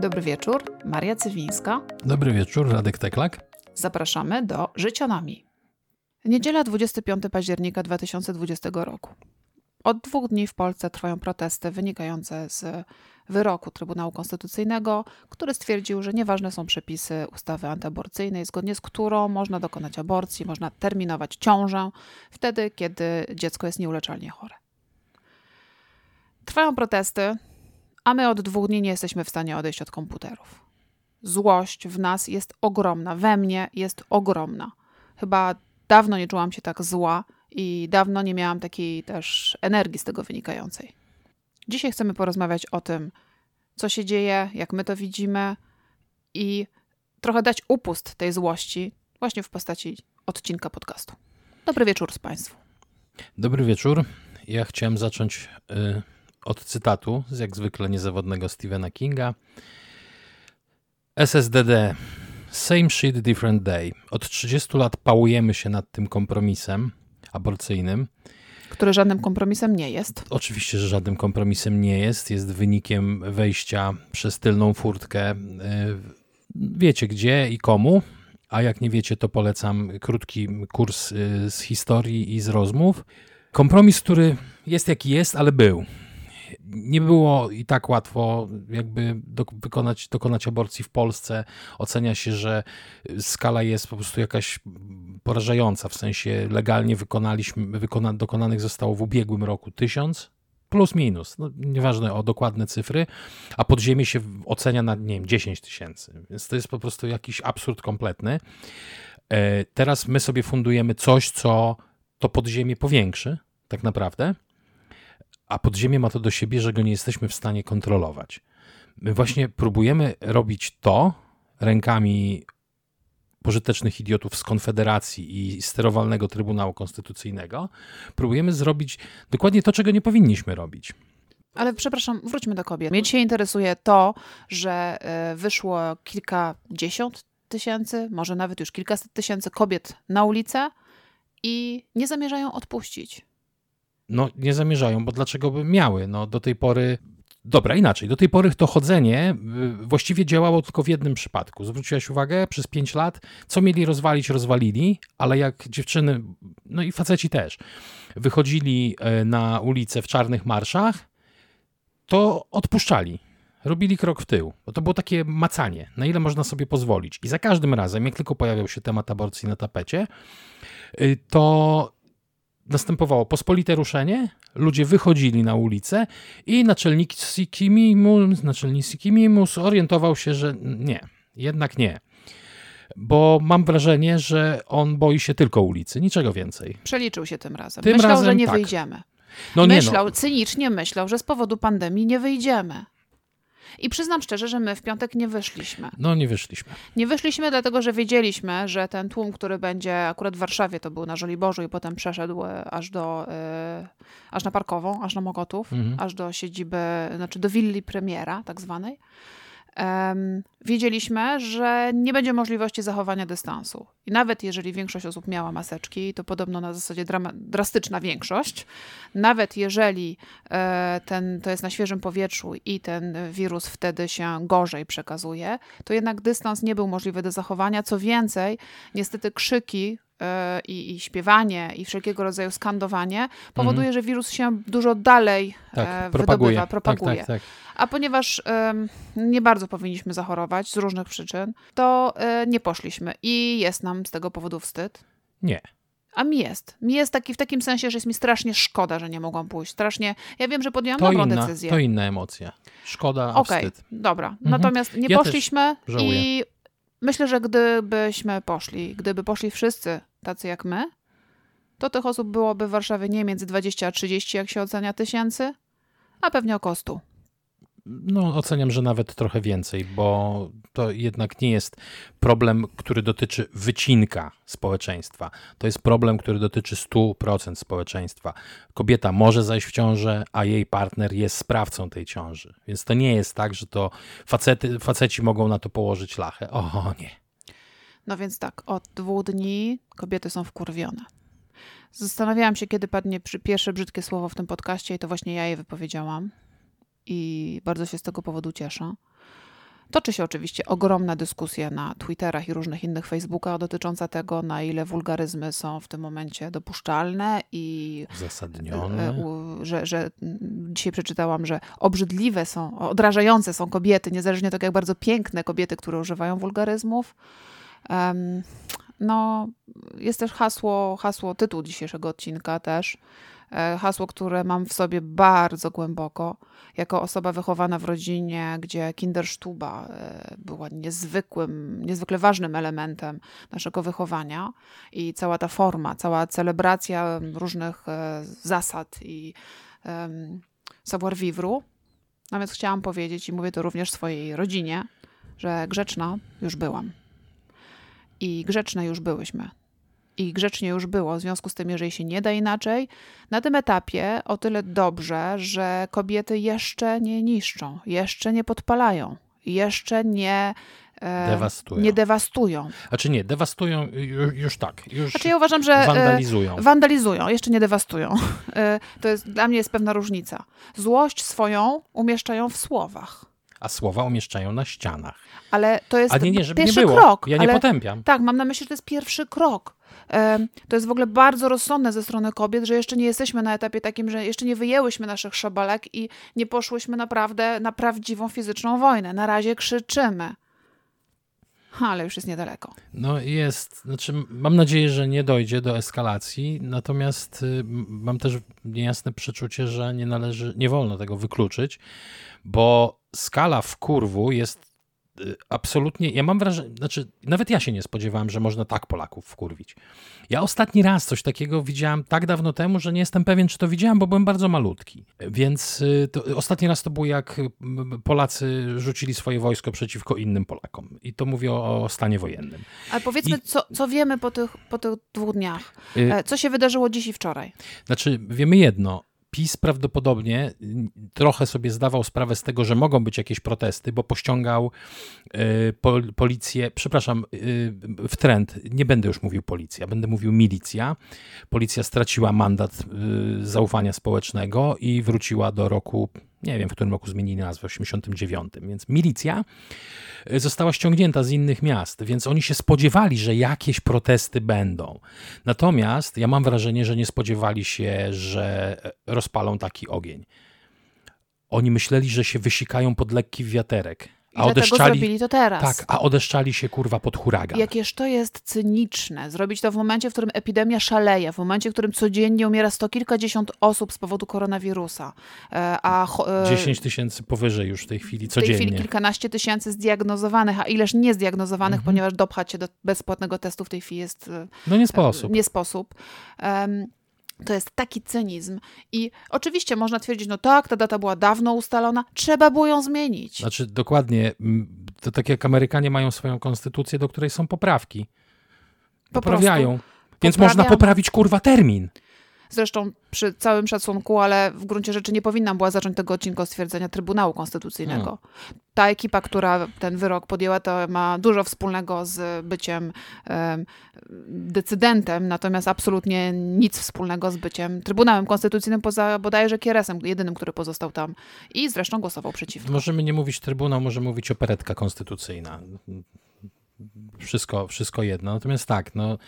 Dobry wieczór, Maria Cywińska. Dobry wieczór, Radek Teklak. Zapraszamy do Życionami. Niedziela 25 października 2020 roku. Od dwóch dni w Polsce trwają protesty wynikające z wyroku Trybunału Konstytucyjnego, który stwierdził, że nieważne są przepisy ustawy antyaborcyjnej, zgodnie z którą można dokonać aborcji, można terminować ciążę wtedy, kiedy dziecko jest nieuleczalnie chore. Trwają protesty, a my od dwóch dni nie jesteśmy w stanie odejść od komputerów. Złość w nas jest ogromna, we mnie jest ogromna. Chyba dawno nie czułam się tak zła i dawno nie miałam takiej też energii z tego wynikającej. Dzisiaj chcemy porozmawiać o tym, co się dzieje, jak my to widzimy i trochę dać upust tej złości właśnie w postaci odcinka podcastu. Dobry wieczór z Państwu. Dobry wieczór. Ja chciałem zacząć y, od cytatu z jak zwykle niezawodnego Stephena Kinga. SSDD. Same shit, different day. Od 30 lat pałujemy się nad tym kompromisem aborcyjnym. Który żadnym kompromisem nie jest. Oczywiście, że żadnym kompromisem nie jest. Jest wynikiem wejścia przez tylną furtkę. y, Wiecie gdzie i komu. A jak nie wiecie, to polecam krótki kurs y, z historii i z rozmów. Kompromis, który jest jaki jest, ale był nie było i tak łatwo jakby do, wykonać, dokonać aborcji w Polsce. Ocenia się, że skala jest po prostu jakaś porażająca, w sensie legalnie wykonaliśmy, wykona, dokonanych zostało w ubiegłym roku tysiąc, plus minus, no, nieważne o dokładne cyfry, a podziemie się ocenia na, nie wiem, 10 tysięcy, więc to jest po prostu jakiś absurd kompletny. E, teraz my sobie fundujemy coś, co to podziemie powiększy, tak naprawdę, a podziemie ma to do siebie, że go nie jesteśmy w stanie kontrolować. My właśnie próbujemy robić to rękami pożytecznych idiotów z Konfederacji i sterowalnego Trybunału Konstytucyjnego. Próbujemy zrobić dokładnie to, czego nie powinniśmy robić. Ale przepraszam, wróćmy do kobiet. Mnie dzisiaj interesuje to, że e, wyszło kilkadziesiąt tysięcy, może nawet już kilkaset tysięcy kobiet na ulicę i nie zamierzają odpuścić. No nie zamierzają, bo dlaczego by miały? No do tej pory Dobra, inaczej. Do tej pory to chodzenie y, właściwie działało tylko w jednym przypadku. Zwróciłaś uwagę, przez 5 lat, co mieli rozwalić, rozwalili, ale jak dziewczyny, no i faceci też, wychodzili e, na ulicę w czarnych marszach, to odpuszczali. Robili krok w tył, bo to było takie macanie, na ile można sobie pozwolić. I za każdym razem, jak tylko pojawiał się temat aborcji na tapecie, y, to następowało pospolite ruszenie, ludzie wychodzili na ulicę i naczelnik Sikimimus, naczelnik Sikimimus orientował się, że nie, jednak nie. Bo mam wrażenie, że on boi się tylko ulicy, niczego więcej. Przeliczył się tym razem. Tym myślał, razem że nie tak. wyjdziemy. No nie myślał, no, cynicznie myślał, że z powodu pandemii nie wyjdziemy. I przyznam szczerze, że my w piątek nie wyszliśmy. no nie wyszliśmy. Nie wyszliśmy dlatego, że wiedzieliśmy, że ten tłum, który będzie akurat w Warszawie, to był na Żoliborzu i potem przeszedł e, aż do, e, aż na Parkową, aż na Mokotów, Mhm. aż do siedziby, znaczy do willi premiera tak zwanej. Em, wiedzieliśmy, że nie będzie możliwości zachowania dystansu. I nawet jeżeli większość osób miała maseczki, to podobno na zasadzie drastyczna większość, nawet jeżeli e, ten, to jest na świeżym powietrzu i ten wirus wtedy się gorzej przekazuje, to jednak dystans nie był możliwy do zachowania. Co więcej, niestety krzyki i, i śpiewanie i wszelkiego rodzaju skandowanie powoduje, że wirus się dużo dalej Tak, e, propaguje. wydobywa, propaguje. Tak, tak, tak. A ponieważ nie bardzo powinniśmy zachorować z różnych przyczyn, to e, nie poszliśmy i jest nam z tego powodu wstyd. Nie. A mi jest. Mi jest taki w takim sensie, że jest mi strasznie szkoda, że nie mogłam pójść. Strasznie. Ja wiem, że podjęłam To dobrą inna, decyzję. to inna emocja. Szkoda, a Okej, wstyd. dobra. Mhm. Natomiast nie Ja poszliśmy i myślę, że gdybyśmy poszli, gdyby poszli wszyscy tacy jak my, to tych osób byłoby w Warszawie nie między 20 a 30, jak się ocenia tysięcy, a pewnie około 100. No, oceniam, że nawet trochę więcej, bo to jednak nie jest problem, który dotyczy wycinka społeczeństwa. To jest problem, który dotyczy 100% społeczeństwa. Kobieta może zajść w ciążę, a jej partner jest sprawcą tej ciąży. Więc to nie jest tak, że to facety, faceci mogą na to położyć lachę. O nie. No więc tak, od dwóch dni kobiety są wkurwione. Zastanawiałam się, kiedy padnie pierwsze brzydkie słowo w tym podcaście i to właśnie ja je wypowiedziałam. I bardzo się z tego powodu cieszę. Toczy się oczywiście ogromna dyskusja na Twitterach i różnych innych Facebookach dotycząca tego, na ile wulgaryzmy są w tym momencie dopuszczalne i uzasadnione. E, że, że dzisiaj przeczytałam, że obrzydliwe są, odrażające są kobiety, niezależnie od tego, jak bardzo piękne kobiety, które używają wulgaryzmów. Um, no, jest też hasło, hasło, tytuł dzisiejszego odcinka też, hasło, które mam w sobie bardzo głęboko, jako osoba wychowana w rodzinie, gdzie Kinderstuba e, była niezwykłym, niezwykle ważnym elementem naszego wychowania i cała ta forma, cała celebracja różnych e, zasad i um, savoir vivre. No chciałam powiedzieć, i mówię to również swojej rodzinie, że grzeczna już byłam i grzeczne już byłyśmy. I grzecznie już było, w związku z tym, jeżeli się nie da inaczej, na tym etapie o tyle dobrze, że kobiety jeszcze nie niszczą, jeszcze nie podpalają, jeszcze nie e, dewastują. Nie dewastują. Znaczy nie, dewastują już, już tak. Już znaczy ja uważam, że e, wandalizują. wandalizują, jeszcze nie dewastują. E, to jest, dla mnie jest pewna różnica. Złość swoją umieszczają w słowach a słowa umieszczają na ścianach. Ale to jest nie, nie, pierwszy krok. Ja nie potępiam. Tak, mam na myśli, że to jest pierwszy krok. To jest w ogóle bardzo rozsądne ze strony kobiet, że jeszcze nie jesteśmy na etapie takim, że jeszcze nie wyjęłyśmy naszych szabalek i nie poszłyśmy naprawdę na prawdziwą fizyczną wojnę. Na razie krzyczymy. Ale już jest niedaleko. No jest, znaczy mam nadzieję, że nie dojdzie do eskalacji, natomiast y, mam też niejasne przeczucie, że nie należy, nie wolno tego wykluczyć, bo skala w kurwu jest y, absolutnie, ja mam wrażenie, znaczy nawet ja się nie spodziewałem, że można tak Polaków wkurwić. Ja ostatni raz coś takiego widziałem tak dawno temu, że nie jestem pewien, czy to widziałem, bo byłem bardzo malutki. Więc y, to, ostatni raz to było jak Polacy rzucili swoje wojsko przeciwko innym Polakom. I to mówię o, o stanie wojennym. Ale powiedzmy, I... co, co wiemy po tych, po tych dwóch dniach? Y, e, co się wydarzyło dziś i wczoraj? Znaczy, wiemy jedno. PiS prawdopodobnie trochę sobie zdawał sprawę z tego, że mogą być jakieś protesty, bo pościągał y, policję, przepraszam, y, w trend, nie będę już mówił policja, będę mówił milicja. Policja straciła mandat y, zaufania społecznego i wróciła do roku nie wiem, w którym roku zmienili nazwę, w 89. Więc milicja y, została ściągnięta z innych miast, więc oni się spodziewali, że jakieś protesty będą. Natomiast ja mam wrażenie, że nie spodziewali się, że e, rozpalą taki ogień. Oni myśleli, że się wysikają pod lekki wiaterek. A odeszczali, zrobili to teraz. Tak, a odeszczali się kurwa pod huragan. Jakież to jest cyniczne. Zrobić to w momencie, w którym epidemia szaleje, w momencie, w którym codziennie umiera sto kilkadziesiąt osób z powodu koronawirusa. E, a, 10 e, tysięcy powyżej już w tej chwili codziennie. W tej chwili kilkanaście tysięcy zdiagnozowanych, a ileż niezdiagnozowanych, mhm. ponieważ dopchać się do bezpłatnego testu w tej chwili jest e, no nie sposób. Nie sposób. Um, to jest taki cynizm. I oczywiście można twierdzić, no tak, ta data była dawno ustalona, trzeba było ją zmienić. Znaczy, dokładnie, to tak jak Amerykanie mają swoją konstytucję, do której są poprawki. Poprawiają. Więc można poprawić kurwa termin. Zresztą przy całym szacunku, ale w gruncie rzeczy nie powinnam była zacząć tego odcinka od stwierdzenia Trybunału Konstytucyjnego. Hmm. Ta ekipa, która ten wyrok podjęła, to ma dużo wspólnego z byciem um, decydentem, natomiast absolutnie nic wspólnego z byciem Trybunałem Konstytucyjnym, poza bodajże Kieresem, jedynym, który pozostał tam i zresztą głosował przeciwko. Możemy nie mówić Trybunał, możemy mówić operetka konstytucyjna wszystko, wszystko jedno. Natomiast tak, no,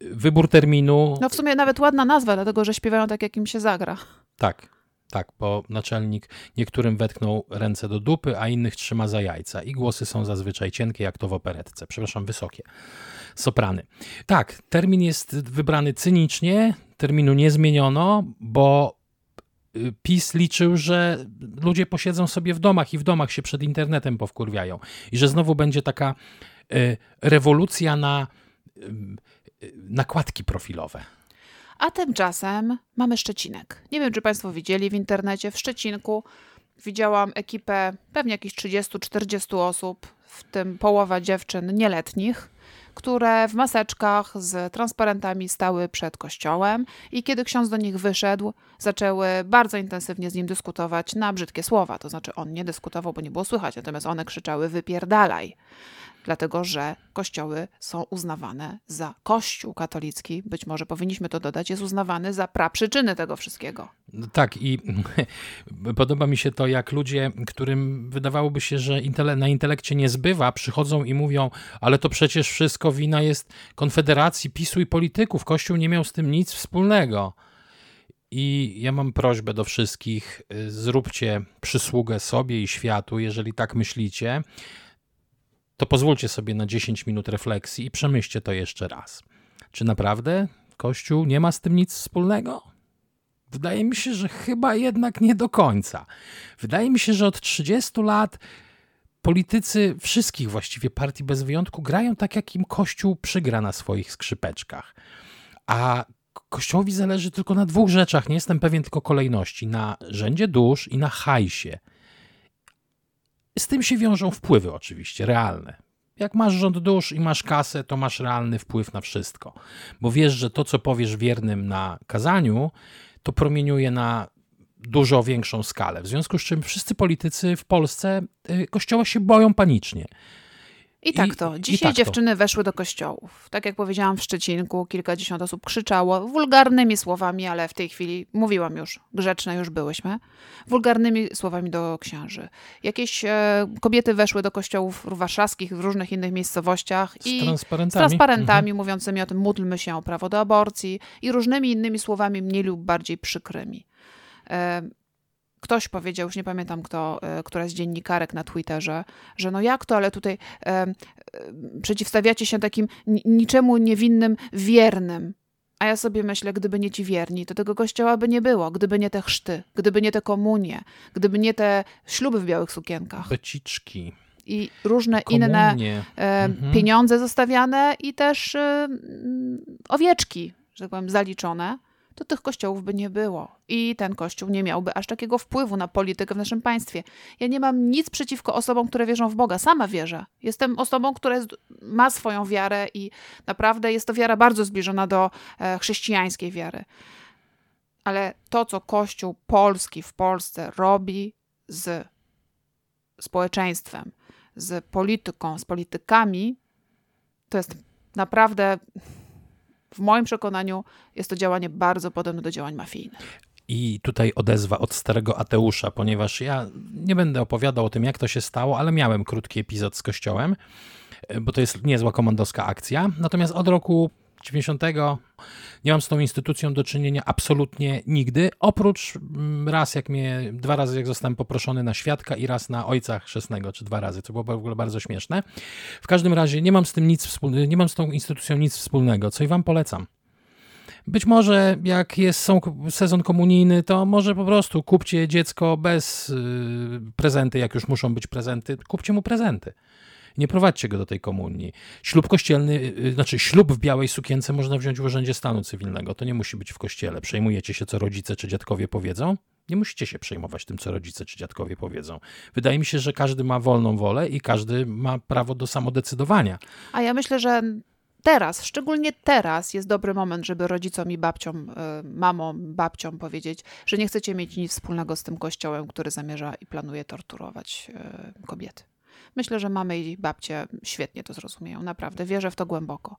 wybór terminu. No w sumie nawet ładna nazwa, dlatego że śpiewają tak, jak im się zagra. Tak, tak, bo naczelnik niektórym wetknął ręce do dupy, a innych trzyma za jajca. I głosy są zazwyczaj cienkie, jak to w operetce. Przepraszam, wysokie. Soprany. Tak, termin jest wybrany cynicznie, terminu nie zmieniono, bo y, PiS liczył, że ludzie posiedzą sobie w domach i w domach się przed internetem powkurwiają. I że znowu będzie taka rewolucja na e, nakładki profilowe. A tymczasem mamy Szczecinek. Nie wiem, czy Państwo widzieli w internecie, w Szczecinku widziałam ekipę pewnie jakieś 30-40 osób, w tym połowa dziewczyn nieletnich, które w maseczkach z transparentami stały przed kościołem i kiedy ksiądz do nich wyszedł, zaczęły bardzo intensywnie z nim dyskutować na brzydkie słowa. To znaczy on nie dyskutował, bo nie było słychać, natomiast one krzyczały wypierdalaj. Dlatego że kościoły są uznawane za Kościół katolicki, być może powinniśmy to dodać, jest uznawany za praprzyczyny tego wszystkiego. No tak i podoba mi się to, jak ludzie, którym wydawałoby się, że na intelekcie nie zbywa, przychodzą i mówią, ale to przecież wszystko wina jest Konfederacji, PiSu i polityków. Kościół nie miał z tym nic wspólnego. I ja mam prośbę do wszystkich: y, zróbcie przysługę sobie i światu, jeżeli tak myślicie, to pozwólcie sobie na 10 minut refleksji i przemyślcie to jeszcze raz. Czy naprawdę Kościół nie ma z tym nic wspólnego? Wydaje mi się, że chyba jednak nie do końca. Wydaje mi się, że od 30 lat politycy wszystkich właściwie partii bez wyjątku grają tak, jak im Kościół przygra na swoich skrzypeczkach. A Kościołowi zależy tylko na dwóch rzeczach, nie jestem pewien tylko kolejności: na rzędzie dusz i na hajsie. Z tym się wiążą wpływy, oczywiście, realne. Jak masz rząd dusz i masz kasę, to masz realny wpływ na wszystko. Bo wiesz, że to, co powiesz wiernym na kazaniu, to promieniuje na dużo większą skalę. W związku z czym wszyscy politycy w Polsce y, kościoła się boją panicznie. I tak to. Dzisiaj tak dziewczyny to. weszły do kościołów. Tak jak powiedziałam w Szczecinku, kilkadziesiąt osób krzyczało wulgarnymi słowami, ale w tej chwili mówiłam już, grzeczne już byłyśmy, wulgarnymi słowami do księży. Jakieś e, kobiety weszły do kościołów warszawskich w różnych innych miejscowościach z i transparentami, z transparentami mhm. mówiącymi o tym módlmy się o prawo do aborcji i różnymi innymi słowami mniej lub bardziej przykrymi. E, ktoś powiedział, już nie pamiętam kto, e, która z dziennikarek na Twitterze, że no jak to, ale tutaj e, e, przeciwstawiacie się takim niczemu niewinnym wiernym. A ja sobie myślę, gdyby nie ci wierni, to tego kościoła by nie było. Gdyby nie te chrzty, gdyby nie te komunie, gdyby nie te śluby w białych sukienkach. Beciczki. I różne Komunie. inne mhm. pieniądze zostawiane i też e, owieczki, że tak powiem, zaliczone to tych kościołów by nie było. I ten kościół nie miałby aż takiego wpływu na politykę w naszym państwie. Ja nie mam nic przeciwko osobom, które wierzą w Boga. Sama wierzę. Jestem osobą, która jest, ma swoją wiarę i naprawdę jest to wiara bardzo zbliżona do e, chrześcijańskiej wiary. Ale to, co Kościół polski w Polsce robi z społeczeństwem, z polityką, z politykami, to jest naprawdę w moim przekonaniu jest to działanie bardzo podobne do działań mafijnych. I tutaj odezwa od starego Ateusza, ponieważ ja nie będę opowiadał o tym, jak to się stało, ale miałem krótki epizod z kościołem, bo to jest niezła komandowska akcja. Natomiast od roku 90 nie mam z tą instytucją do czynienia absolutnie nigdy, oprócz mm, raz, jak mnie, dwa razy jak zostałem poproszony na świadka i raz na ojca chrzestnego, czy dwa razy, co było w ogóle bardzo śmieszne. W każdym razie nie mam z tym nic wspólnego, nie mam z tą instytucją nic wspólnego, co i wam polecam. Być może jak jest są sezon komunijny, to może po prostu kupcie dziecko bez yy, prezenty, jak już muszą być prezenty, kupcie mu prezenty nie prowadźcie go do tej komunii. Ślub kościelny, y, y, znaczy ślub w białej sukience można wziąć w urzędzie stanu cywilnego. To nie musi być w kościele. Przejmujecie się, co rodzice czy dziadkowie powiedzą? Nie musicie się przejmować tym, co rodzice czy dziadkowie powiedzą. Wydaje mi się, że każdy ma wolną wolę i każdy ma prawo do samodecydowania. A ja myślę, że teraz, szczególnie teraz jest dobry moment, żeby rodzicom i babciom, y, mamom, babciom powiedzieć, że nie chcecie mieć nic wspólnego z tym kościołem, który zamierza i planuje torturować kobiety. Myślę, że mamy i babcie świetnie to zrozumieją, naprawdę. Wierzę w to głęboko.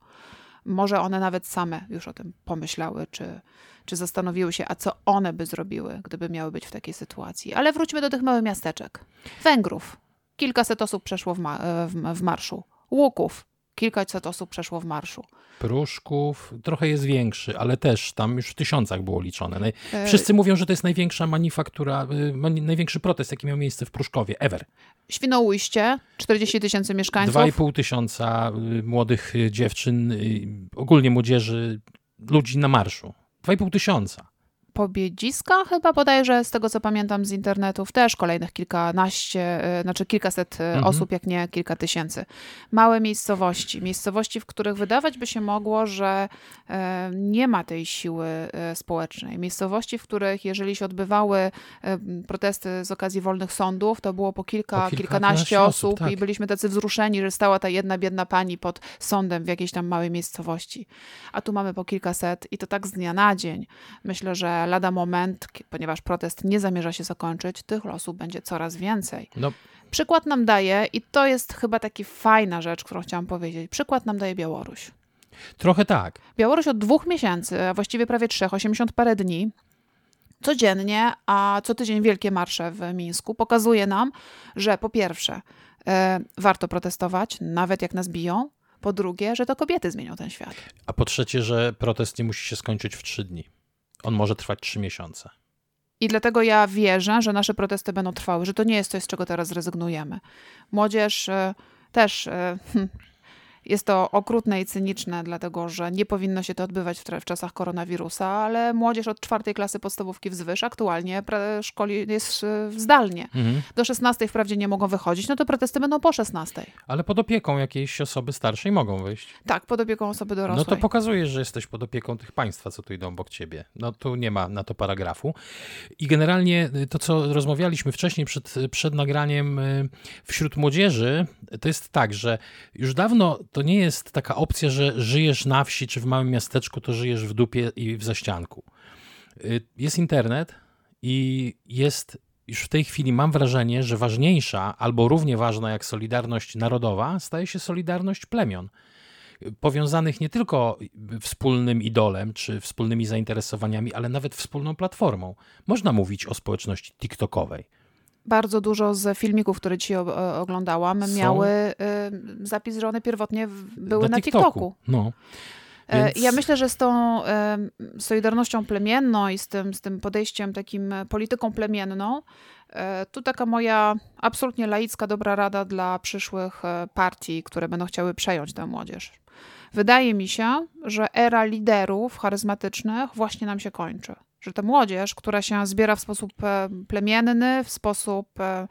Może one nawet same już o tym pomyślały, czy, czy zastanowiły się, a co one by zrobiły, gdyby miały być w takiej sytuacji. Ale wróćmy do tych małych miasteczek. Węgrów. Kilkaset osób przeszło w, ma w, w marszu. Łuków kilkaset osób przeszło w marszu. Pruszków trochę jest większy, ale też tam już w tysiącach było liczone. E, wszyscy mówią, że to jest największa manifaktura, y, największy protest, jaki miał miejsce w Pruszkowie, ever. Świnoujście, 40 tysięcy mieszkańców. 2,5 tysiąca y, młodych y, dziewczyn, ogólnie młodzieży, ludzi na marszu. 2,5 tysiąca. Pobiedziska chyba bodajże, z tego co pamiętam z internetów, też kolejnych kilkanaście, e, znaczy kilkaset e, mhm. osób, jak nie kilka tysięcy. Małe miejscowości, miejscowości, w których wydawać by się mogło, że e, nie ma tej siły społecznej. Miejscowości, w których jeżeli się odbywały protesty z okazji wolnych sądów, to było po kilka, po kilkanaście osób, osób tak. i byliśmy tacy wzruszeni, że stała ta jedna biedna pani pod sądem w jakiejś tam małej miejscowości. A tu mamy po kilkaset i to tak z dnia na dzień. Myślę, że lada moment, ponieważ protest nie zamierza się zakończyć, tych losów będzie coraz więcej. No. Przykład nam daje, i to jest chyba taka fajna rzecz, którą chciałam powiedzieć, przykład nam daje Białoruś. Trochę tak. Białoruś od dwóch miesięcy, a właściwie prawie trzech, 80 parę dni, codziennie, a co tydzień wielkie marsze w Mińsku, pokazuje nam, że po pierwsze, e, warto protestować, nawet jak nas biją. Po drugie, że to kobiety zmienią ten świat. A po trzecie, że protest nie musi się skończyć w trzy dni. On może trwać trzy miesiące. I dlatego ja wierzę, że nasze protesty będą trwały, że to nie jest coś, z czego teraz zrezygnujemy. Młodzież e, też e, hm, jest to okrutne i cyniczne, dlatego że nie powinno się to odbywać w, w czasach koronawirusa, ale młodzież od czwartej klasy podstawówki wzwyż aktualnie szkoli jest e, zdalnie. Mhm. Do 16 wprawdzie nie mogą wychodzić, no to protesty będą po 16. Ale pod opieką jakiejś osoby starszej mogą wyjść. Tak, pod opieką osoby dorosłej. No to pokazujesz, że jesteś pod opieką tych państwa, co tu idą obok ciebie. No tu nie ma na to paragrafu. I generalnie y, to, co rozmawialiśmy wcześniej przed, przed nagraniem y, wśród młodzieży, to jest tak, że już dawno to nie jest taka opcja, że żyjesz na wsi czy w małym miasteczku, to żyjesz w dupie i w zaścianku. Y, jest internet i jest już w tej chwili mam wrażenie, że ważniejsza albo równie ważna jak solidarność narodowa staje się solidarność plemion. Powiązanych nie tylko wspólnym idolem czy wspólnymi zainteresowaniami, ale nawet wspólną platformą. Można mówić o społeczności TikTokowej bardzo dużo z filmików, które ci oglądałam, Są... miały zapis, że one pierwotnie były na TikToku. TikToku. No. E, Więc... Ja myślę, że z tą solidarnością plemienną i z tym, z tym podejściem, takim polityką plemienną, e, tu taka moja absolutnie laicka dobra rada dla przyszłych e, partii, które będą chciały przejąć tę młodzież. Wydaje mi się, że era liderów charyzmatycznych właśnie nam się kończy. Że ta młodzież, która się zbiera w sposób e, plemienny, w sposób e,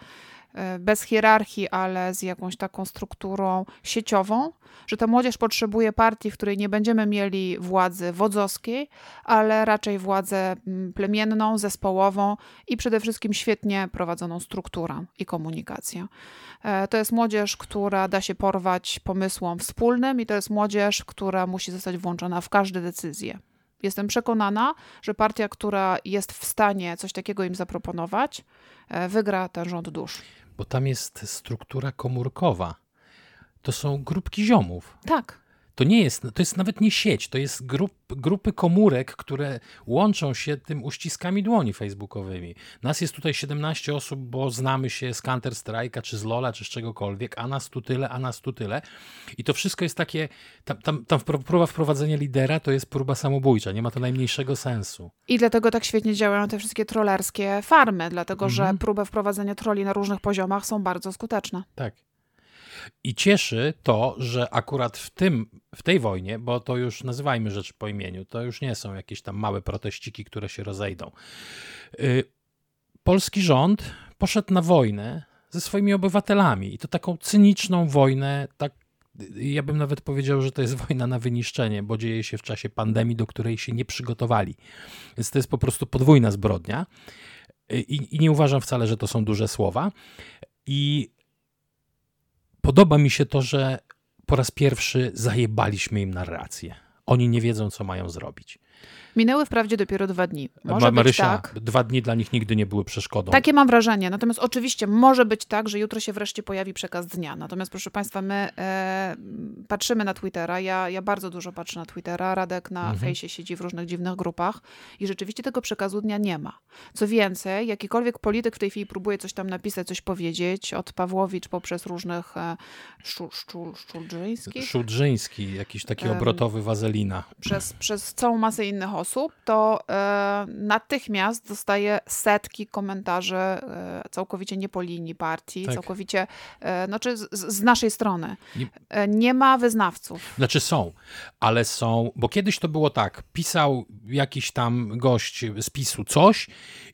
bez hierarchii, ale z jakąś taką strukturą sieciową, że ta młodzież potrzebuje partii, w której nie będziemy mieli władzy wodzowskiej, ale raczej władzę plemienną, zespołową i przede wszystkim świetnie prowadzoną strukturę i komunikację. To jest młodzież, która da się porwać pomysłom wspólnym i to jest młodzież, która musi zostać włączona w każde decyzje. Jestem przekonana, że partia, która jest w stanie coś takiego im zaproponować, e, wygra ten rząd dusz. Bo tam jest struktura komórkowa. To są grupki ziomów. Tak. To nie jest, to jest nawet nie sieć, to jest grup, grupy komórek, które łączą się tym uściskami dłoni facebookowymi. Nas jest tutaj 17 osób, bo znamy się z Counter Strike'a, czy z Lola, czy z czegokolwiek, a nas tu tyle, a nas tu tyle. I to wszystko jest takie, tam, tam, tam próba wprowadzenia lidera to jest próba samobójcza, nie ma to najmniejszego sensu. I dlatego tak świetnie działają te wszystkie trollerskie farmy, dlatego że mhm. próby wprowadzenia troli na różnych poziomach są bardzo skuteczne. Tak. I cieszy to, że akurat w tym, w tej wojnie, bo to już nazywajmy rzeczy po imieniu, to już nie są jakieś tam małe proteściki, które się rozejdą. Y, polski rząd poszedł na wojnę ze swoimi obywatelami i to taką cyniczną wojnę, tak ja bym nawet powiedział, że to jest wojna na wyniszczenie, bo dzieje się w czasie pandemii, do której się nie przygotowali. Więc to jest po prostu podwójna zbrodnia. Y, I, I, nie uważam wcale, że to są duże słowa. I Podoba mi się to, że po raz pierwszy zajebaliśmy im narrację. Oni nie wiedzą, co mają zrobić. Minęły wprawdzie dopiero dwa dni. Może Marysia, być tak. dwa dni dla nich nigdy nie były przeszkodą. Takie mam wrażenie. Natomiast oczywiście może być tak, że jutro się wreszcie pojawi przekaz dnia. Natomiast proszę Państwa, my e, patrzymy na Twittera. Ja, ja bardzo dużo patrzę na Twittera. Radek na mhm. fejsie siedzi w różnych dziwnych grupach i rzeczywiście tego przekazu dnia nie ma. Co więcej, jakikolwiek polityk w tej chwili próbuje coś tam napisać, coś powiedzieć, od Pawłowicz poprzez różnych e, szczu, szczu, Szczudrzyński, jakiś taki obrotowy wazelina. Przez, przez całą masę innych osób osób, to e, natychmiast dostaje setki komentarzy e, całkowicie nie po linii partii, tak. całkowicie, e, znaczy z, z, naszej strony. Nie, nie ma wyznawców. Znaczy są, ale są, bo kiedyś to było tak, pisał jakiś tam gość z PiSu coś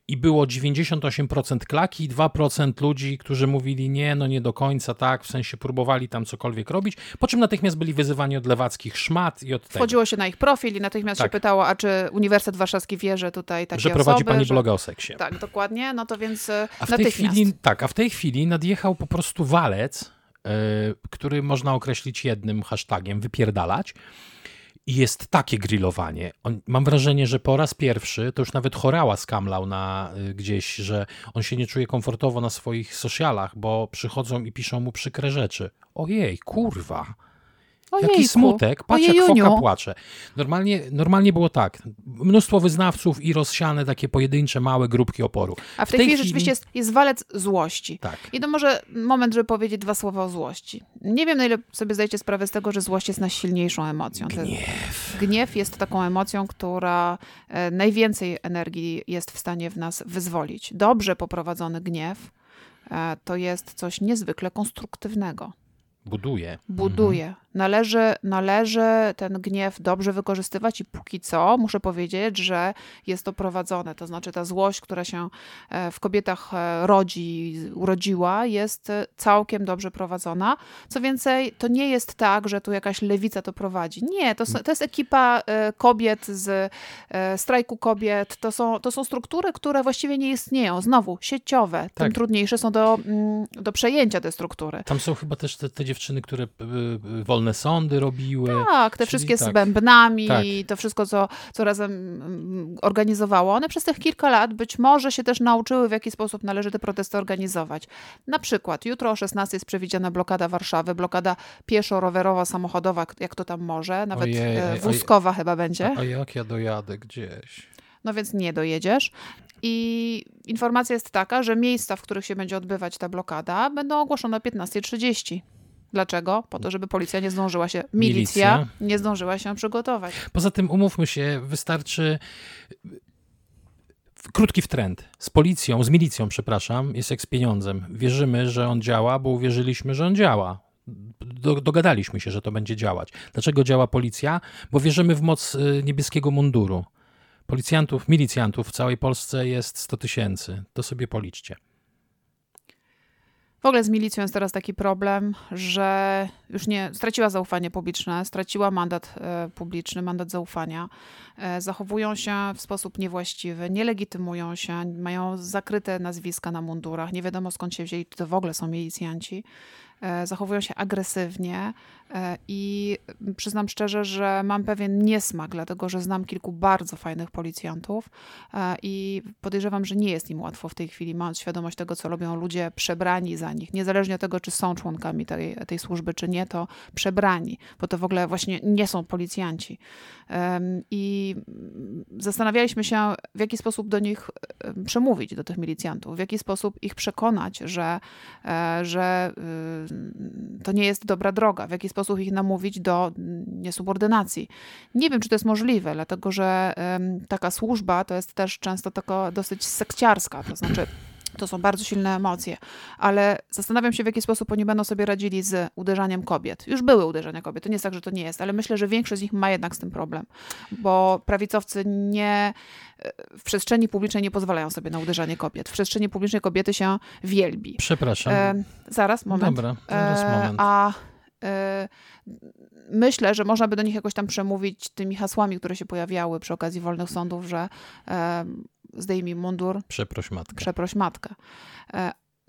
i było 98% klaki i 2% ludzi, którzy mówili nie, no nie do końca tak, w sensie próbowali tam cokolwiek robić, po czym natychmiast byli wyzywani od lewackich szmat i od tego. Wchodziło się na ich profil i natychmiast tak. się pytało, a czy Uniwersytet Warszawski wie, że tutaj takie Że prowadzi osoby, pani że... bloga o seksie. Tak, dokładnie, no to więc e, a w. Tej chwili, tak, a w tej chwili nadjechał po prostu walec, yy, który można określić jednym hashtagiem, wypierdalać, i jest takie grillowanie. On, mam wrażenie, że po raz pierwszy, to już nawet Chorała skamlał na y, gdzieś, że on się nie czuje komfortowo na swoich socialach, bo przychodzą i piszą mu przykre rzeczy. Ojej, kurwa. Ojejku, Jaki smutek, patrz jak foka płacze. Normalnie, normalnie było tak, mnóstwo wyznawców i rozsiane takie pojedyncze, małe grupki oporu. A w tej, chwili, rzeczywiście jest, jest walec złości. Tak. I to może moment, żeby powiedzieć dwa słowa o złości. Nie wiem, na ile sobie zdajecie sprawę z tego, że złość jest najsilniejszą emocją. Gniew. Gniew jest taką emocją, która e, najwięcej energii jest w stanie w nas wyzwolić. Dobrze poprowadzony gniew e, to jest coś niezwykle konstruktywnego. Buduje. Buduje. Należy, należy ten gniew dobrze wykorzystywać i póki co muszę powiedzieć, że jest to prowadzone. To znaczy ta złość, która się e, w kobietach e, rodzi, urodziła, jest e, całkiem dobrze prowadzona. Co więcej, to nie jest tak, że tu jakaś lewica to prowadzi. Nie, to, to jest ekipa kobiet z strajku kobiet. To są, to są struktury, które właściwie nie istnieją. Znowu, sieciowe. Tym Tak. trudniejsze są do, mm, do przejęcia te struktury. Tam są chyba też te, te dziewczyny, które y, wolne sądy robiły. Tak, te wszystkie z tak. bębnami Tak. i to wszystko, co, co razem mm, organizowało. One przez tych kilka lat być może się też nauczyły, w jaki sposób należy te protesty organizować. Na przykład jutro o 16 jest przewidziana blokada Warszawy, blokada pieszo-rowerowa, samochodowa, jak to tam może, nawet Ojej, e, wózkowa chyba będzie. A, a jak ja dojadę gdzieś? No więc nie dojedziesz. I informacja jest taka, że miejsca, w których się będzie odbywać ta blokada, będą ogłoszone o 15.30. Dlaczego? Po to, żeby policja nie zdążyła się, milicja, Milicja. nie zdążyła się przygotować. Poza tym, umówmy się, wystarczy krótki wtręt. Z policją, z milicją, przepraszam, jest jak z pieniądzem. Wierzymy, że on działa, bo uwierzyliśmy, że on działa. Do, dogadaliśmy się, że to będzie działać. Dlaczego działa policja? Bo wierzymy w moc y, niebieskiego munduru. Policjantów, milicjantów w całej Polsce jest 100 tysięcy. To sobie policzcie. W ogóle z milicją jest teraz taki problem, że już nie straciła zaufanie publiczne, straciła mandat e, publiczny, mandat zaufania. E, zachowują się w sposób niewłaściwy, nie legitymują się, mają zakryte nazwiska na mundurach, nie wiadomo skąd się wzięli, czy to w ogóle są milicjanci. E, zachowują się agresywnie i przyznam szczerze, że mam pewien niesmak, dlatego że znam kilku bardzo fajnych policjantów e, i podejrzewam, że nie jest im łatwo w tej chwili, mając świadomość tego, co robią ludzie przebrani za nich, niezależnie od tego, czy są członkami tej, tej służby, czy nie, to przebrani, bo to w ogóle właśnie nie są policjanci. I zastanawialiśmy się, w jaki sposób do nich em, przemówić, do tych milicjantów, w jaki sposób ich przekonać, że, e, że y, to nie jest dobra droga, w jaki sposób ich namówić do mm, niesubordynacji. Nie wiem, czy to jest możliwe, dlatego że taka służba to jest też często taka dosyć sekciarska, to znaczy to są bardzo silne emocje, ale zastanawiam się, w jaki sposób oni będą sobie radzili z uderzaniem kobiet. Już były uderzenia kobiet, to nie jest tak, że to nie jest, ale myślę, że większość z nich ma jednak z tym problem, bo prawicowcy nie w przestrzeni publicznej nie pozwalają sobie na uderzanie kobiet. W przestrzeni publicznej kobiety się wielbi. Przepraszam. E, zaraz, moment. Dobra, zaraz E, moment. A e, myślę, że można by do nich jakoś tam przemówić tymi hasłami, które się pojawiały przy okazji wolnych sądów, że e, zdejmij mundur, Przeproś matkę. przeproś matkę.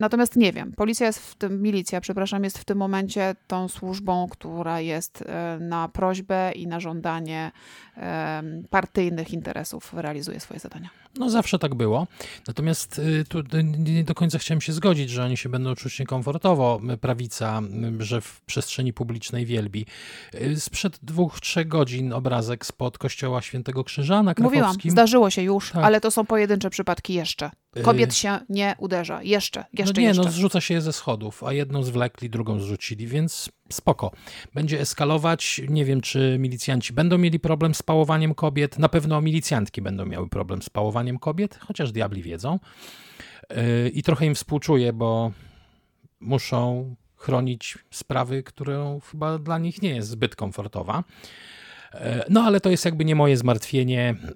Natomiast nie wiem, policja jest w tym, milicja, przepraszam, jest w tym momencie tą służbą, która jest e, na prośbę i na żądanie e, partyjnych interesów realizuje swoje zadania. No zawsze tak było. Natomiast y, tu nie do końca chciałem się zgodzić, że oni się będą czuć niekomfortowo, y, prawica, y, że w przestrzeni publicznej wielbi. Sprzed dwóch, trzech godzin obrazek spod kościoła Świętego Krzyża na Mówiłam, krakowskim. zdarzyło się już, Tak. ale to są pojedyncze przypadki jeszcze. Kobiet Y, się nie uderza. Jeszcze, jeszcze, no nie, jeszcze. no zrzuca się je ze schodów, a jedną zwlekli, drugą zrzucili, więc spoko. Będzie eskalować. Nie wiem, czy milicjanci będą mieli problem z pałowaniem kobiet. Na pewno milicjantki będą miały problem z pałowaniem kobiet, chociaż diabli wiedzą. Yy, I trochę im współczuję, bo muszą chronić sprawy, która chyba dla nich nie jest zbyt komfortowa. No, ale to jest jakby nie moje zmartwienie y,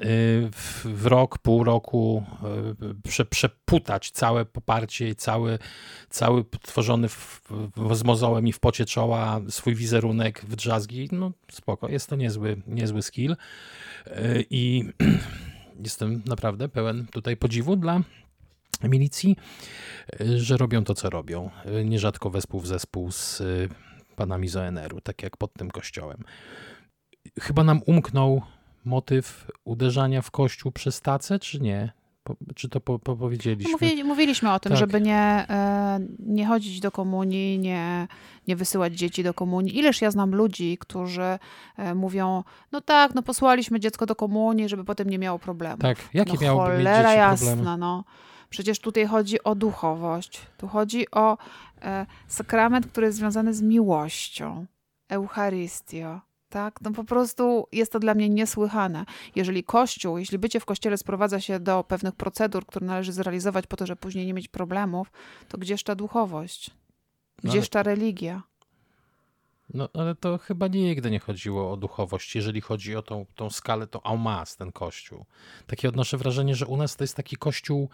w, rok, pół roku y, prze, przeputać całe poparcie cały, cały tworzony w, z mozołem i w pocie czoła swój wizerunek w drzazgi. No spoko, jest to niezły, niezły skill Y, i jestem naprawdę pełen tutaj podziwu dla milicji, że robią to, co robią. Nierzadko wespół w zespół z panami z ONR-u, tak jak pod tym kościołem. Chyba nam umknął motyw uderzania w kościół przez tacę, czy nie? Po, czy to po, po powiedzieliśmy? Mówi, mówiliśmy o tym, tak. żeby nie, e, nie chodzić do komunii, nie, nie wysyłać dzieci do komunii. Ileż ja znam ludzi, którzy e, mówią, no tak, no posłaliśmy dziecko do komunii, żeby potem nie miało problemu. Tak, jakie no, miałoby mieć dzieci jasna, problemy? no. Przecież tutaj chodzi o duchowość. Tu chodzi o e, sakrament, który jest związany z miłością. Eucharistio. Tak? No po prostu jest to dla mnie niesłychane. Jeżeli Kościół, jeśli bycie w Kościele sprowadza się do pewnych procedur, które należy zrealizować po to, żeby później nie mieć problemów, to gdzież ta duchowość? No Gdzież ta religia? No ale to chyba nigdy nie chodziło o duchowość, jeżeli chodzi o tą, tą skalę, to masse ten kościół. Takie odnoszę wrażenie, że u nas to jest taki kościół,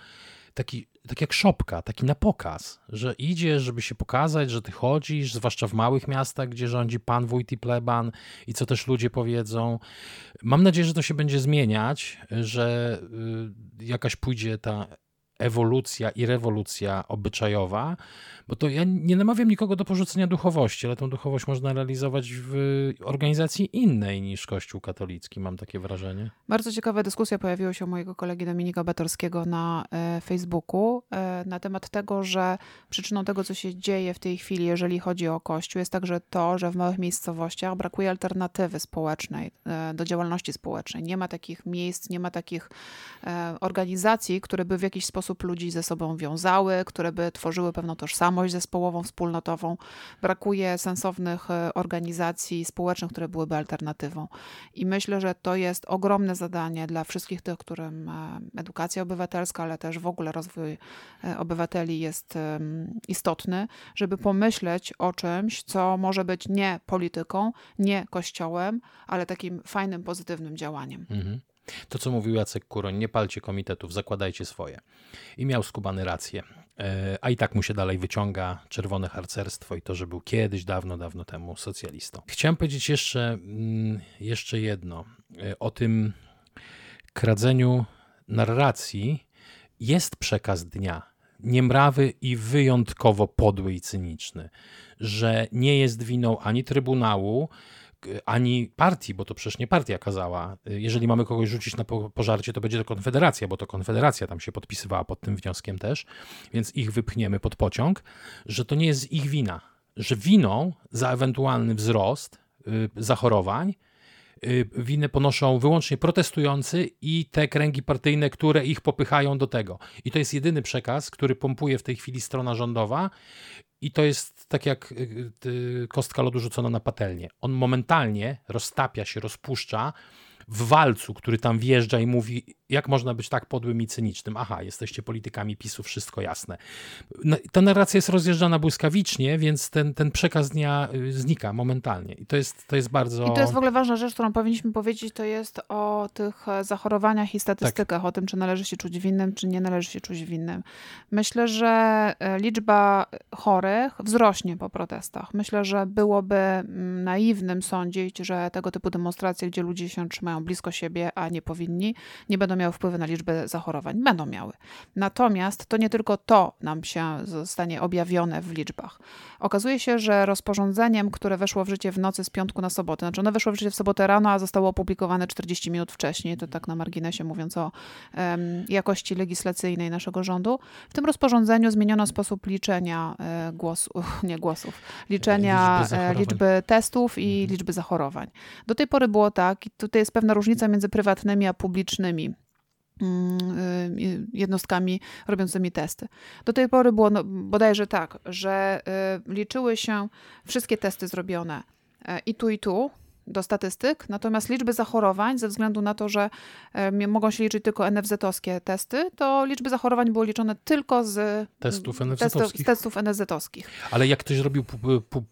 taki, tak jak szopka, taki na pokaz, że idziesz, żeby się pokazać, że ty chodzisz, zwłaszcza w małych miastach, gdzie rządzi pan, wójt i pleban i co też ludzie powiedzą. Mam nadzieję, że to się będzie zmieniać, że y, jakaś pójdzie ta ewolucja i rewolucja obyczajowa, bo to ja nie namawiam nikogo do porzucenia duchowości, ale tę duchowość można realizować w organizacji innej niż Kościół katolicki, mam takie wrażenie. Bardzo ciekawa dyskusja pojawiła się u mojego kolegi Dominika Batorskiego na e, Facebooku e, na temat tego, że przyczyną tego, co się dzieje w tej chwili, jeżeli chodzi o Kościół, jest także to, że w małych miejscowościach brakuje alternatywy społecznej e, do działalności społecznej. Nie ma takich miejsc, nie ma takich organizacji, które by w jakiś sposób ludzi ze sobą wiązały, które by tworzyły pewną tożsamość zespołową, wspólnotową. Brakuje sensownych e, organizacji społecznych, które byłyby alternatywą. I myślę, że to jest ogromne zadanie dla wszystkich tych, którym e, edukacja obywatelska, ale też w ogóle rozwój e, obywateli jest istotny, żeby pomyśleć o czymś, co może być nie polityką, nie kościołem, ale takim fajnym, pozytywnym działaniem. Mhm. To, co mówił Jacek Kuroń, nie palcie komitetów, zakładajcie swoje. I miał skubany rację. E, A i tak mu się dalej wyciąga czerwone harcerstwo i to, że był kiedyś, dawno, dawno temu socjalistą. Chciałem powiedzieć jeszcze, mm, jeszcze jedno e, o tym kradzeniu narracji. Jest przekaz dnia, niemrawy i wyjątkowo podły i cyniczny, że nie jest winą ani Trybunału, ani partii, bo to przecież nie partia kazała. Jeżeli mamy kogoś rzucić na po- pożarcie, to będzie to Konfederacja, bo to Konfederacja tam się podpisywała pod tym wnioskiem też, więc ich wypchniemy pod pociąg, że to nie jest ich wina, że winą za ewentualny wzrost y, zachorowań winę ponoszą wyłącznie protestujący i te kręgi partyjne, które ich popychają do tego. I to jest jedyny przekaz, który pompuje w tej chwili strona rządowa. I to jest tak jak y, y, kostka lodu rzucona na patelnię. On momentalnie roztapia się, rozpuszcza w walcu, który tam wjeżdża i mówi, jak można być tak podłym i cynicznym. Aha, jesteście politykami PiSu, wszystko jasne. No, ta narracja jest rozjeżdżana błyskawicznie, więc ten, ten przekaz dnia y, znika momentalnie. I to jest, to jest bardzo... I to jest w ogóle ważna rzecz, którą powinniśmy powiedzieć, to jest o tych e, zachorowaniach i statystykach, o tym, czy należy się czuć winnym, czy nie należy się czuć winnym. Myślę, że e, liczba chorych wzrośnie po protestach. Myślę, że byłoby mm, naiwnym sądzić, że tego typu demonstracje, gdzie ludzie się trzymają blisko siebie, a nie powinni, nie będą miały wpływu na liczbę zachorowań. Będą miały. Natomiast to nie tylko to nam się zostanie objawione w liczbach. Okazuje się, że rozporządzeniem, które weszło w życie w nocy z piątku na sobotę, znaczy ono weszło w życie w sobotę rano, a zostało opublikowane 40 minut wcześniej, to tak na marginesie mówiąc o em, jakości legislacyjnej naszego rządu. W tym rozporządzeniu zmieniono sposób liczenia e, głosów, nie głosów, liczenia Liczby e, liczby testów i Mhm. liczby zachorowań. Do tej pory było tak, i tutaj jest pewna różnica między prywatnymi a publicznymi mm, y, jednostkami robiącymi testy. Do tej pory było no, bodajże tak, że y, liczyły się wszystkie testy zrobione i tu, i tu do statystyk, natomiast liczby zachorowań, ze względu na to, że mogą się liczyć tylko NFZ-owskie testy, to liczby zachorowań były liczone tylko z Testów NFZ-owskich. testów NFZ-owskich. Ale jak ktoś robił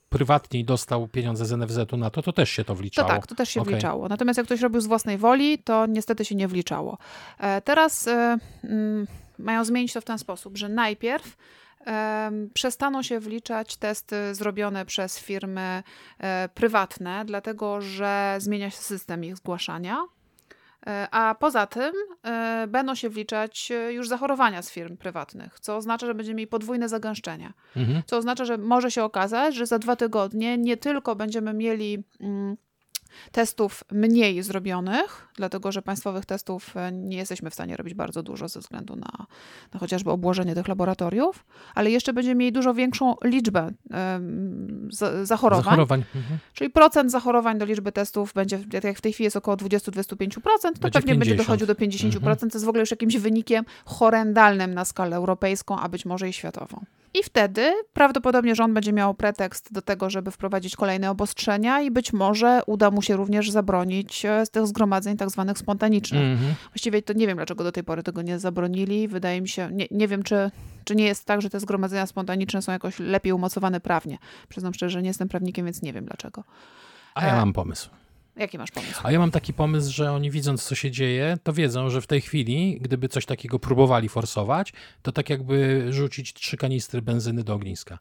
prywatnie i dostał pieniądze z NFZ-u na to, to też się to To wliczało. tak, to też się Okej. wliczało. Natomiast jak ktoś robił z własnej woli, to niestety się nie wliczało. E, Teraz e, mm, mają zmienić to w ten sposób, że najpierw przestaną się wliczać testy zrobione przez firmy e, prywatne, dlatego że zmienia się system ich zgłaszania. E, A poza tym e, będą się wliczać już zachorowania z firm prywatnych, co oznacza, że będziemy mieli podwójne zagęszczenie. Mhm. Co oznacza, że może się okazać, że za dwa tygodnie nie tylko będziemy mieli mm, testów mniej zrobionych, dlatego że państwowych testów e, nie jesteśmy w stanie robić bardzo dużo ze względu na, na chociażby obłożenie tych laboratoriów, ale jeszcze będziemy mieli dużo większą liczbę z, zachorowań. zachorowań. Mhm. Czyli procent zachorowań do liczby testów będzie, jak w tej chwili jest około 20-25%, to będzie pewnie 50. będzie dochodził do 50%. Mhm. To jest w ogóle już jakimś wynikiem horrendalnym na skalę europejską, a być może i światową. I wtedy prawdopodobnie rząd będzie miał pretekst do tego, żeby wprowadzić kolejne obostrzenia i być może uda mu się również zabronić e, z tych zgromadzeń tak zwanych spontanicznych. Mm -hmm. Właściwie to nie wiem, dlaczego do tej pory tego nie zabronili. Wydaje mi się, nie, nie wiem, czy, czy nie jest tak, że te zgromadzenia spontaniczne są jakoś lepiej umocowane prawnie. Przyznam szczerze, że nie jestem prawnikiem, więc nie wiem dlaczego. A ja e, mam pomysł. Jaki masz pomysł? A ja mam taki pomysł, że oni widząc, co się dzieje, to wiedzą, że w tej chwili, gdyby coś takiego próbowali forsować, to tak jakby rzucić trzy kanistry benzyny do ogniska.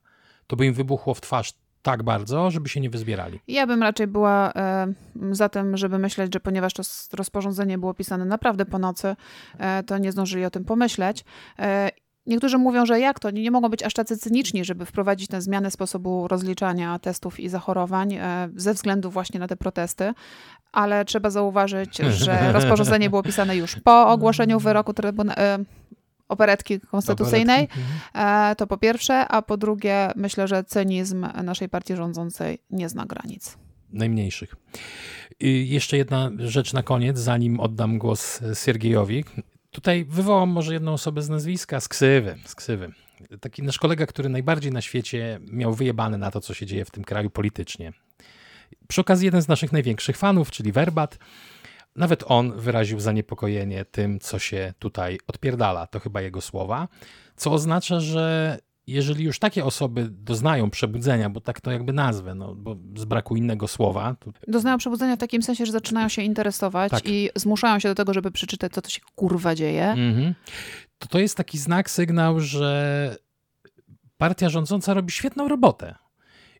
To by im wybuchło w twarz tak bardzo, żeby się nie wyzbierali. Ja bym raczej była e, za tym, żeby myśleć, że ponieważ to rozporządzenie było pisane naprawdę po nocy, e, to nie zdążyli o tym pomyśleć. E, Niektórzy mówią, że jak to? Nie, nie mogą być aż tacy cyniczni, żeby wprowadzić tę zmianę sposobu rozliczania testów i zachorowań e, ze względu właśnie na te protesty, ale trzeba zauważyć, że rozporządzenie było pisane już po ogłoszeniu wyroku trybuna- e, operetki konstytucyjnej. Mhm. E, to po pierwsze, a po drugie, myślę, że cynizm naszej partii rządzącej nie zna granic. Najmniejszych. I jeszcze jedna rzecz na koniec, zanim oddam głos Siergiejowi. Tutaj wywołam może jedną osobę z nazwiska, z ksywy, z ksywy. Taki nasz kolega, który najbardziej na świecie miał wyjebane na to, co się dzieje w tym kraju politycznie. Przy okazji jeden z naszych największych fanów, czyli Werbat, nawet on wyraził zaniepokojenie tym, co się tutaj odpierdala. To chyba jego słowa. Co oznacza, że jeżeli już takie osoby doznają przebudzenia, bo tak to jakby nazwę, no, bo z braku innego słowa. To... Doznają przebudzenia w takim sensie, że zaczynają się interesować tak. i zmuszają się do tego, żeby przeczytać, co to się kurwa dzieje. Mhm. To to jest taki znak, sygnał, że partia rządząca robi świetną robotę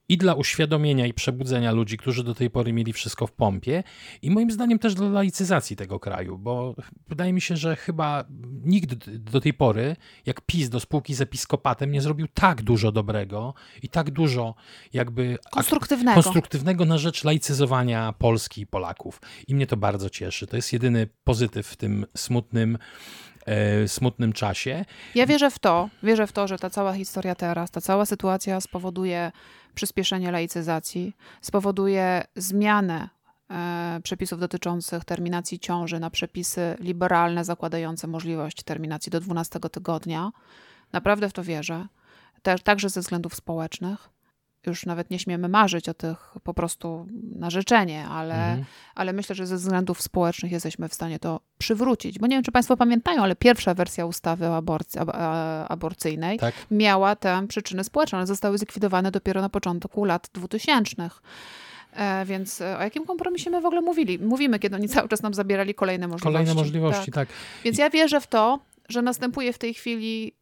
i dla uświadomienia i przebudzenia ludzi, którzy do tej pory mieli wszystko w pompie, i moim zdaniem też dla laicyzacji tego kraju, bo wydaje mi się, że chyba nikt do tej pory, jak PiS do spółki z episkopatem, nie zrobił tak dużo dobrego i tak dużo jakby konstruktywnego, konstruktywnego na rzecz laicyzowania Polski i Polaków. I mnie to bardzo cieszy. To jest jedyny pozytyw w tym smutnym e, smutnym czasie. Ja wierzę w to, wierzę w to, że ta cała historia teraz, ta cała sytuacja spowoduje przyspieszenie laicyzacji, spowoduje zmianę e, przepisów dotyczących terminacji ciąży na przepisy liberalne, zakładające możliwość terminacji do 12 tygodnia. Naprawdę w to wierzę, Też, także ze względów społecznych już nawet nie śmiemy marzyć o tych po prostu na życzenie, ale, mhm. ale myślę, że ze względów społecznych jesteśmy w stanie to przywrócić. Bo nie wiem, czy Państwo pamiętają, ale pierwsza wersja ustawy o aborcji, aborcyjnej tak. miała te przyczyny społeczne. One zostały zlikwidowane dopiero na początku lat 2000. E, więc e, o jakim kompromisie my w ogóle mówili? Mówimy, kiedy oni cały czas nam zabierali kolejne możliwości. Kolejne możliwości, tak. tak. Więc ja wierzę w to, że następuje w tej chwili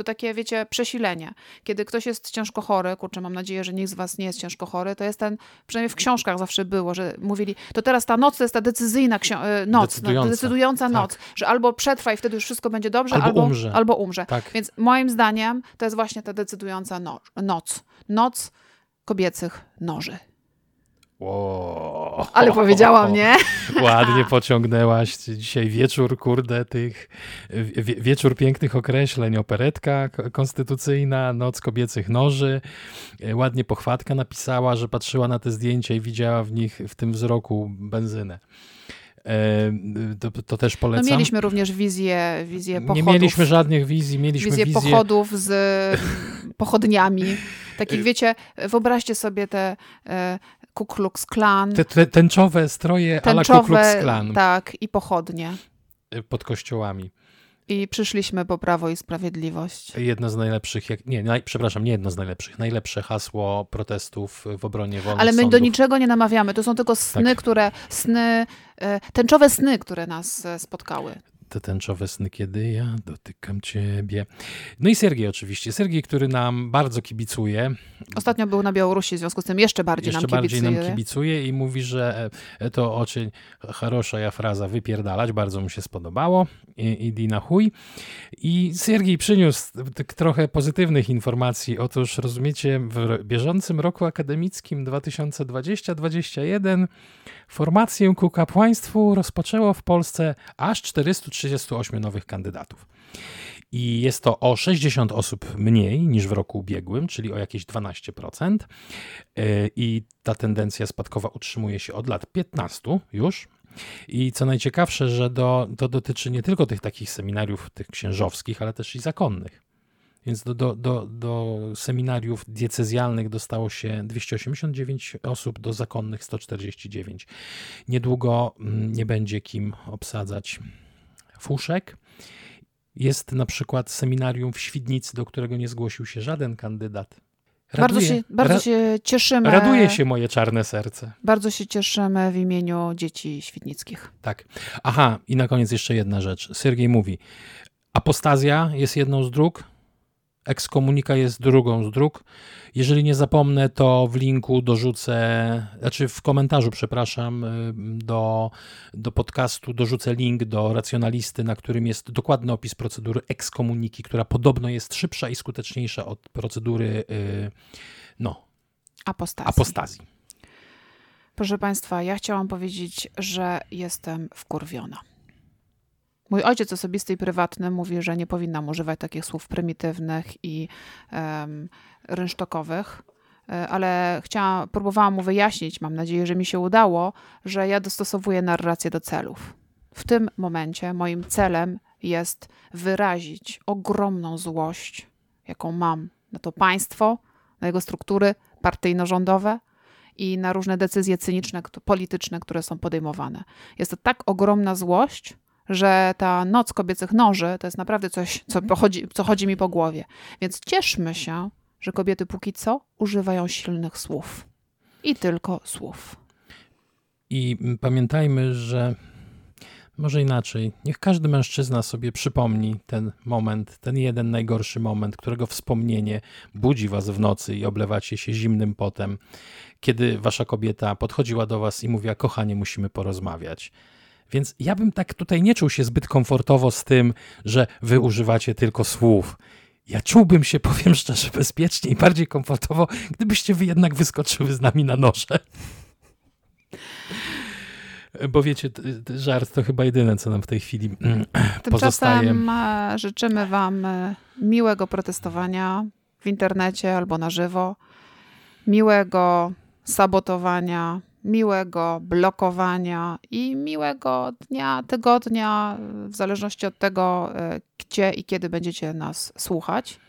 to takie, wiecie, przesilenie. Kiedy ktoś jest ciężko chory, kurczę, mam nadzieję, że nikt z was nie jest ciężko chory, to jest ten, przynajmniej w książkach zawsze było, że mówili, to teraz ta noc to jest ta decyzyjna e, noc, decydująca, decydująca tak. noc, że albo przetrwa i wtedy już wszystko będzie dobrze, albo, albo umrze. Albo umrze. Tak. Więc moim zdaniem to jest właśnie ta decydująca no noc. Noc kobiecych noży. Wow. Ale powiedziałam, nie? Ładnie pociągnęłaś dzisiaj wieczór, kurde, tych wie, wieczór pięknych określeń, operetka konstytucyjna, noc kobiecych noży. E, ładnie pochwatka napisała, że patrzyła na te zdjęcia i widziała w nich, w tym wzroku benzynę. E, to, to, też no, polecam. No mieliśmy również wizję, wizję pochodów. Nie mieliśmy żadnych wizji, mieliśmy wizję, wizję... pochodów z pochodniami. Takich, e, wiecie, wyobraźcie sobie te Ku Klux Klan. Te, te tęczowe stroje tęczowe, ala Ku Klux Klan. Tak, i pochodnie. Pod kościołami. I przyszliśmy po Prawo i Sprawiedliwość. Jedno z najlepszych, jak, nie, naj, przepraszam, nie jedno z najlepszych, najlepsze hasło protestów w obronie wolnych Ale my sądów. do niczego nie namawiamy, to są tylko sny, tak. które, sny, e, tęczowe sny, które nas e, spotkały te tęczowe sny, kiedy ja dotykam ciebie. No i Sergiej oczywiście. Sergiej, który nam bardzo kibicuje. Ostatnio był na Białorusi, w związku z tym jeszcze bardziej jeszcze nam kibicuje. bardziej nam kibicuje i mówi, że e, to oczy хорошая fraza wypierdalać, bardzo mu się spodobało. I, na chuj. I Sergiej przyniósł trochę pozytywnych informacji. Otóż rozumiecie, w bieżącym roku akademickim 2020-2021 formację ku kapłaństwu rozpoczęło w Polsce aż 438 nowych kandydatów. I jest to o 60 osób mniej niż w roku ubiegłym, czyli o jakieś 12%. E, I ta tendencja spadkowa utrzymuje się od lat 15 już. I co najciekawsze, że do, to dotyczy nie tylko tych takich seminariów, tych księżowskich, ale też i zakonnych. Więc do, do, do, do seminariów diecezjalnych dostało się 289 osób, do zakonnych 149. Niedługo mm, nie będzie kim obsadzać fuszek. Jest na przykład seminarium w Świdnicy, do którego nie zgłosił się żaden kandydat. Raduje, bardzo się, bardzo ra, się cieszymy. Raduje się moje czarne serce. Bardzo się cieszymy w imieniu dzieci świdnickich. Tak. Aha, i na koniec jeszcze jedna rzecz. Sergiej mówi, apostazja jest jedną z dróg, Ekskomunika jest drugą z dróg. Jeżeli nie zapomnę, to w linku dorzucę, znaczy w komentarzu, przepraszam, y, do, do podcastu dorzucę link do racjonalisty, na którym jest dokładny opis procedury ekskomuniki, która podobno jest szybsza i skuteczniejsza od procedury y, no, apostazji. apostazji. Proszę Państwa, ja chciałam powiedzieć, że jestem wkurwiona. Mój ojciec osobisty i prywatny mówi, że nie powinnam używać takich słów prymitywnych i um, rynsztokowych, e, ale chciałam, próbowałam mu wyjaśnić, mam nadzieję, że mi się udało, że ja dostosowuję narrację do celów. W tym momencie moim celem jest wyrazić ogromną złość, jaką mam na to państwo, na jego struktury partyjno-rządowe i na różne decyzje cyniczne, polityczne, które są podejmowane. Jest to tak ogromna złość, że ta noc kobiecych noży to jest naprawdę coś, co, pochodzi, co chodzi mi po głowie. Więc cieszmy się, że kobiety póki co używają silnych słów. I tylko słów. I pamiętajmy, że może inaczej. Niech każdy mężczyzna sobie przypomni ten moment, ten jeden najgorszy moment, którego wspomnienie budzi was w nocy i oblewacie się zimnym potem, kiedy wasza kobieta podchodziła do was i mówiła: Kochanie, musimy porozmawiać. Więc ja bym tak tutaj nie czuł się zbyt komfortowo z tym, że wy używacie tylko słów. Ja czułbym się, powiem szczerze, bezpiecznie i bardziej komfortowo, gdybyście wy jednak wyskoczyły z nami na noże. Bo wiecie, żart to chyba jedyne, co nam w tej chwili mm, Tymczasem pozostaje. Życzymy wam e, miłego protestowania w internecie albo na żywo, miłego sabotowania miłego blokowania i miłego dnia, tygodnia, w zależności od tego, e, gdzie i kiedy będziecie nas słuchać.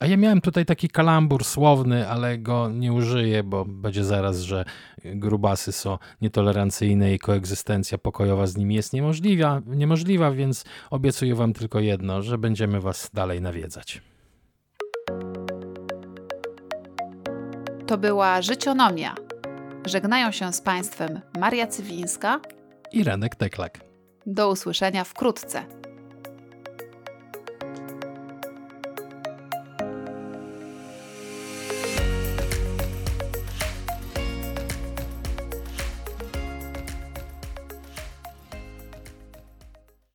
A ja miałem tutaj taki kalambur słowny, ale go nie użyję, bo będzie zaraz, że grubasy są nietolerancyjne i koegzystencja pokojowa z nimi jest niemożliwa, niemożliwa, więc obiecuję wam tylko jedno, że będziemy was dalej nawiedzać. To była Życionomia Żegnają się z Państwem Maria Cywińska i Renek Teklak. Do usłyszenia wkrótce.